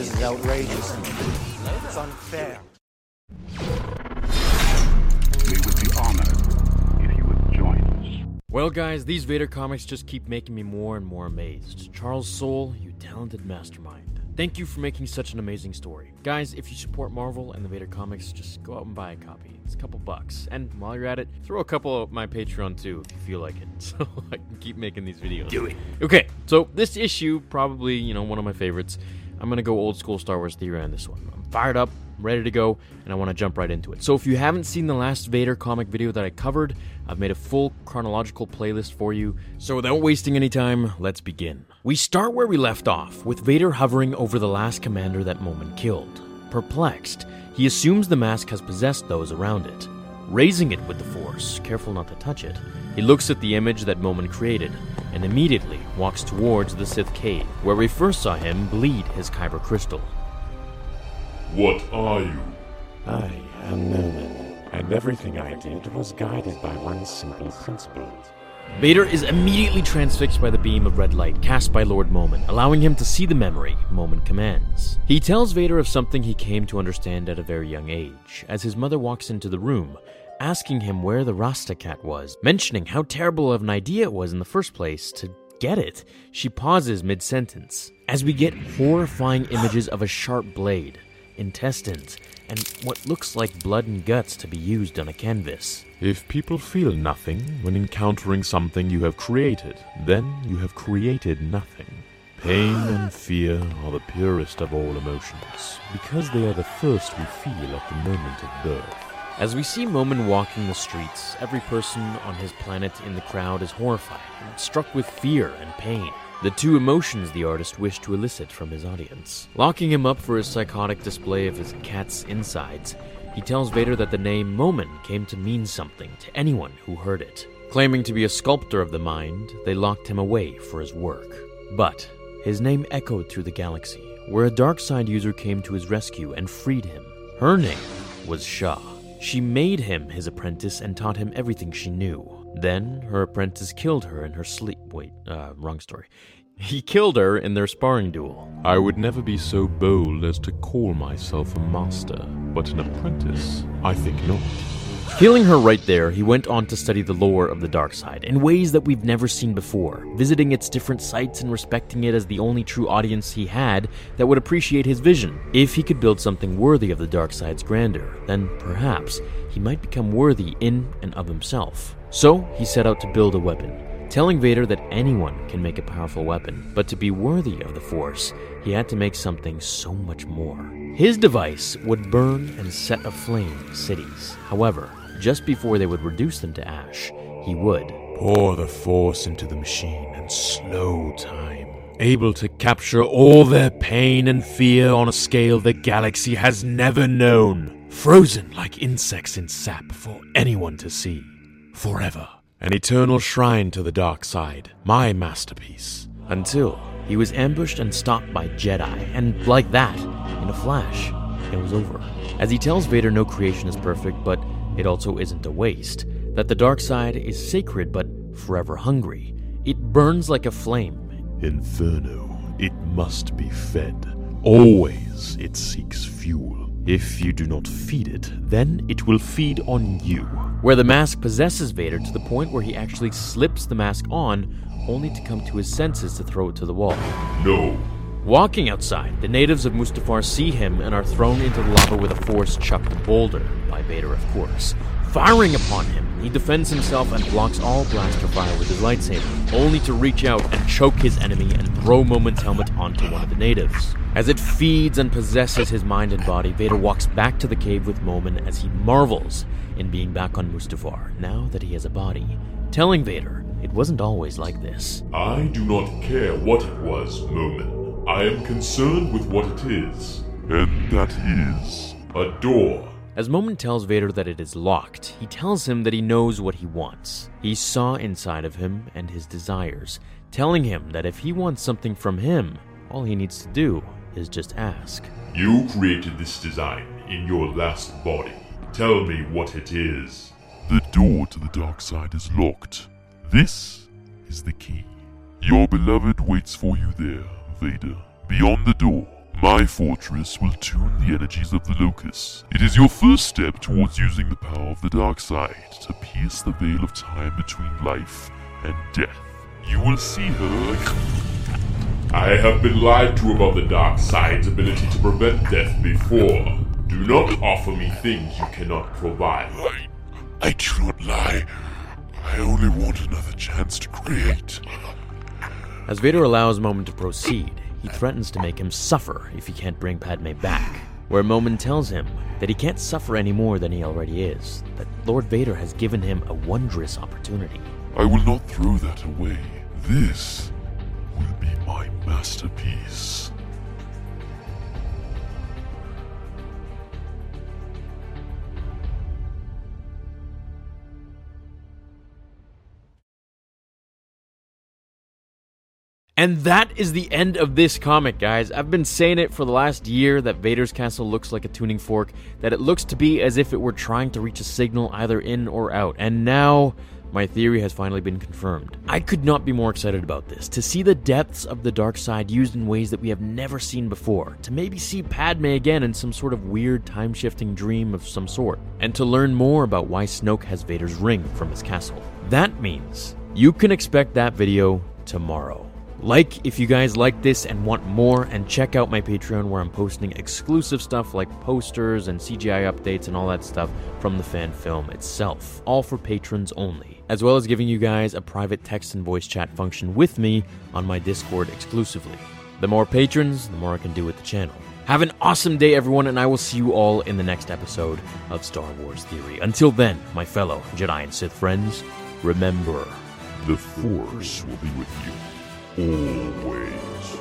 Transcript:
This is outrageous. It's unfair. We would be honored if you would join us. Well, guys, these Vader comics just keep making me more and more amazed. Charles Soule, you talented mastermind. Thank you for making such an amazing story. Guys, if you support Marvel and the Vader comics, just go out and buy a copy. It's a couple bucks. And while you're at it, throw a couple of my Patreon too if you feel like it. So I can keep making these videos. Do it. Okay, so this issue, probably, you know, one of my favorites. I'm gonna go old school Star Wars theory on this one. I'm fired up, ready to go, and I want to jump right into it. So if you haven't seen the last Vader comic video that I covered, I've made a full chronological playlist for you. So without wasting any time, let's begin. We start where we left off, with Vader hovering over the last commander that Momin killed. Perplexed, he assumes the mask has possessed those around it. Raising it with the Force, careful not to touch it, he looks at the image that Momin created and immediately walks towards the Sith cave, where we first saw him bleed his Kyber crystal. What are you? I am Nolan, and everything I did was guided by one simple principle. Vader is immediately transfixed by the beam of red light cast by Lord Momin, allowing him to see the memory Momin commands. He tells Vader of something he came to understand at a very young age, as his mother walks into the room, asking him where the Rasta cat was, mentioning how terrible of an idea it was in the first place to get it. She pauses mid sentence, as we get horrifying images of a sharp blade, intestines, and what looks like blood and guts to be used on a canvas. If people feel nothing when encountering something you have created, then you have created nothing. Pain and fear are the purest of all emotions, because they are the first we feel at the moment of birth. As we see Momin walking the streets, every person on his planet in the crowd is horrified struck with fear and pain, the two emotions the artist wished to elicit from his audience. Locking him up for his psychotic display of his cat's insides, he tells Vader that the name Momin came to mean something to anyone who heard it. Claiming to be a sculptor of the mind, they locked him away for his work. But his name echoed through the galaxy, where a dark side user came to his rescue and freed him. Her name was Shah. She made him his apprentice and taught him everything she knew. Then her apprentice killed her in her sleep. Wait, uh, wrong story. He killed her in their sparring duel. I would never be so bold as to call myself a master, but an apprentice, I think not. Killing her right there, he went on to study the lore of the dark side in ways that we've never seen before, visiting its different sites and respecting it as the only true audience he had that would appreciate his vision. If he could build something worthy of the dark side's grandeur, then perhaps he might become worthy in and of himself. So he set out to build a weapon, telling Vader that anyone can make a powerful weapon, but to be worthy of the Force, he had to make something so much more. His device would burn and set aflame cities. However, just before they would reduce them to ash, he would Pour the force into the machine and slow time. Able to capture all their pain and fear on a scale the galaxy has never known. Frozen like insects in sap for anyone to see. Forever. An eternal shrine to the dark side. My masterpiece. until he was ambushed and stopped by Jedi, and like that, in a flash, it was over. As he tells Vader no creation is perfect, but it also isn't a waste, that the dark side is sacred but forever hungry. It burns like a flame. Inferno. It must be fed. Always it seeks fuel. If you do not feed it, then it will feed on you. Where the mask possesses Vader to the point where he actually slips the mask on, only to come to his senses to throw it to the wall. No, Walking outside, the natives of Mustafar see him and are thrown into the lava with a force chucked boulder, by Vader of course. Firing upon him, he defends himself and blocks all blaster fire with his lightsaber, only to reach out and choke his enemy and throw Momin's helmet onto one of the natives. As it feeds and possesses his mind and body, Vader walks back to the cave with Momin as he marvels in being back on Mustafar, now that he has a body, telling Vader it wasn't always like this. I do not care what it was, Momin. I am concerned with what it is. And that is. A door. As Momin tells Vader that it is locked, he tells him that he knows what he wants. He saw inside of him and his desires, telling him that if he wants something from him, all he needs to do is just ask. You created this design in your last body. Tell me what it is. The door to the dark side is locked. This is the key. Your beloved waits for you there, Vader. Beyond the door, my fortress will tune the energies of the Locust. It is your first step towards using the power of the dark side to pierce the veil of time between life and death. You will see her. I have been lied to about the dark side's ability to prevent death before. Do not offer me things you cannot provide. I, I do not lie. I only want another chance to create. As Vader allows Momin to proceed, he threatens to make him suffer if he can't bring Padme back. Where Momin tells him that he can't suffer any more than he already is, that Lord Vader has given him a wondrous opportunity. I will not throw that away. This will be my masterpiece. And that is the end of this comic, guys. I've been saying it for the last year that Vader's castle looks like a tuning fork, that it looks to be as if it were trying to reach a signal either in or out. And now my theory has finally been confirmed. I could not be more excited about this. To see the depths of the dark side used in ways that we have never seen before. To maybe see Padme again in some sort of weird time shifting dream of some sort. And to learn more about why Snoke has Vader's ring from his castle. That means you can expect that video tomorrow. Like if you guys like this and want more, and check out my Patreon where I'm posting exclusive stuff like posters and CGI updates and all that stuff from the fan film itself, all for patrons only, as well as giving you guys a private text and voice chat function with me on my Discord exclusively. The more patrons, the more I can do with the channel. Have an awesome day, everyone, and I will see you all in the next episode of Star Wars Theory. Until then, my fellow Jedi and Sith friends, remember The Force will be with you always.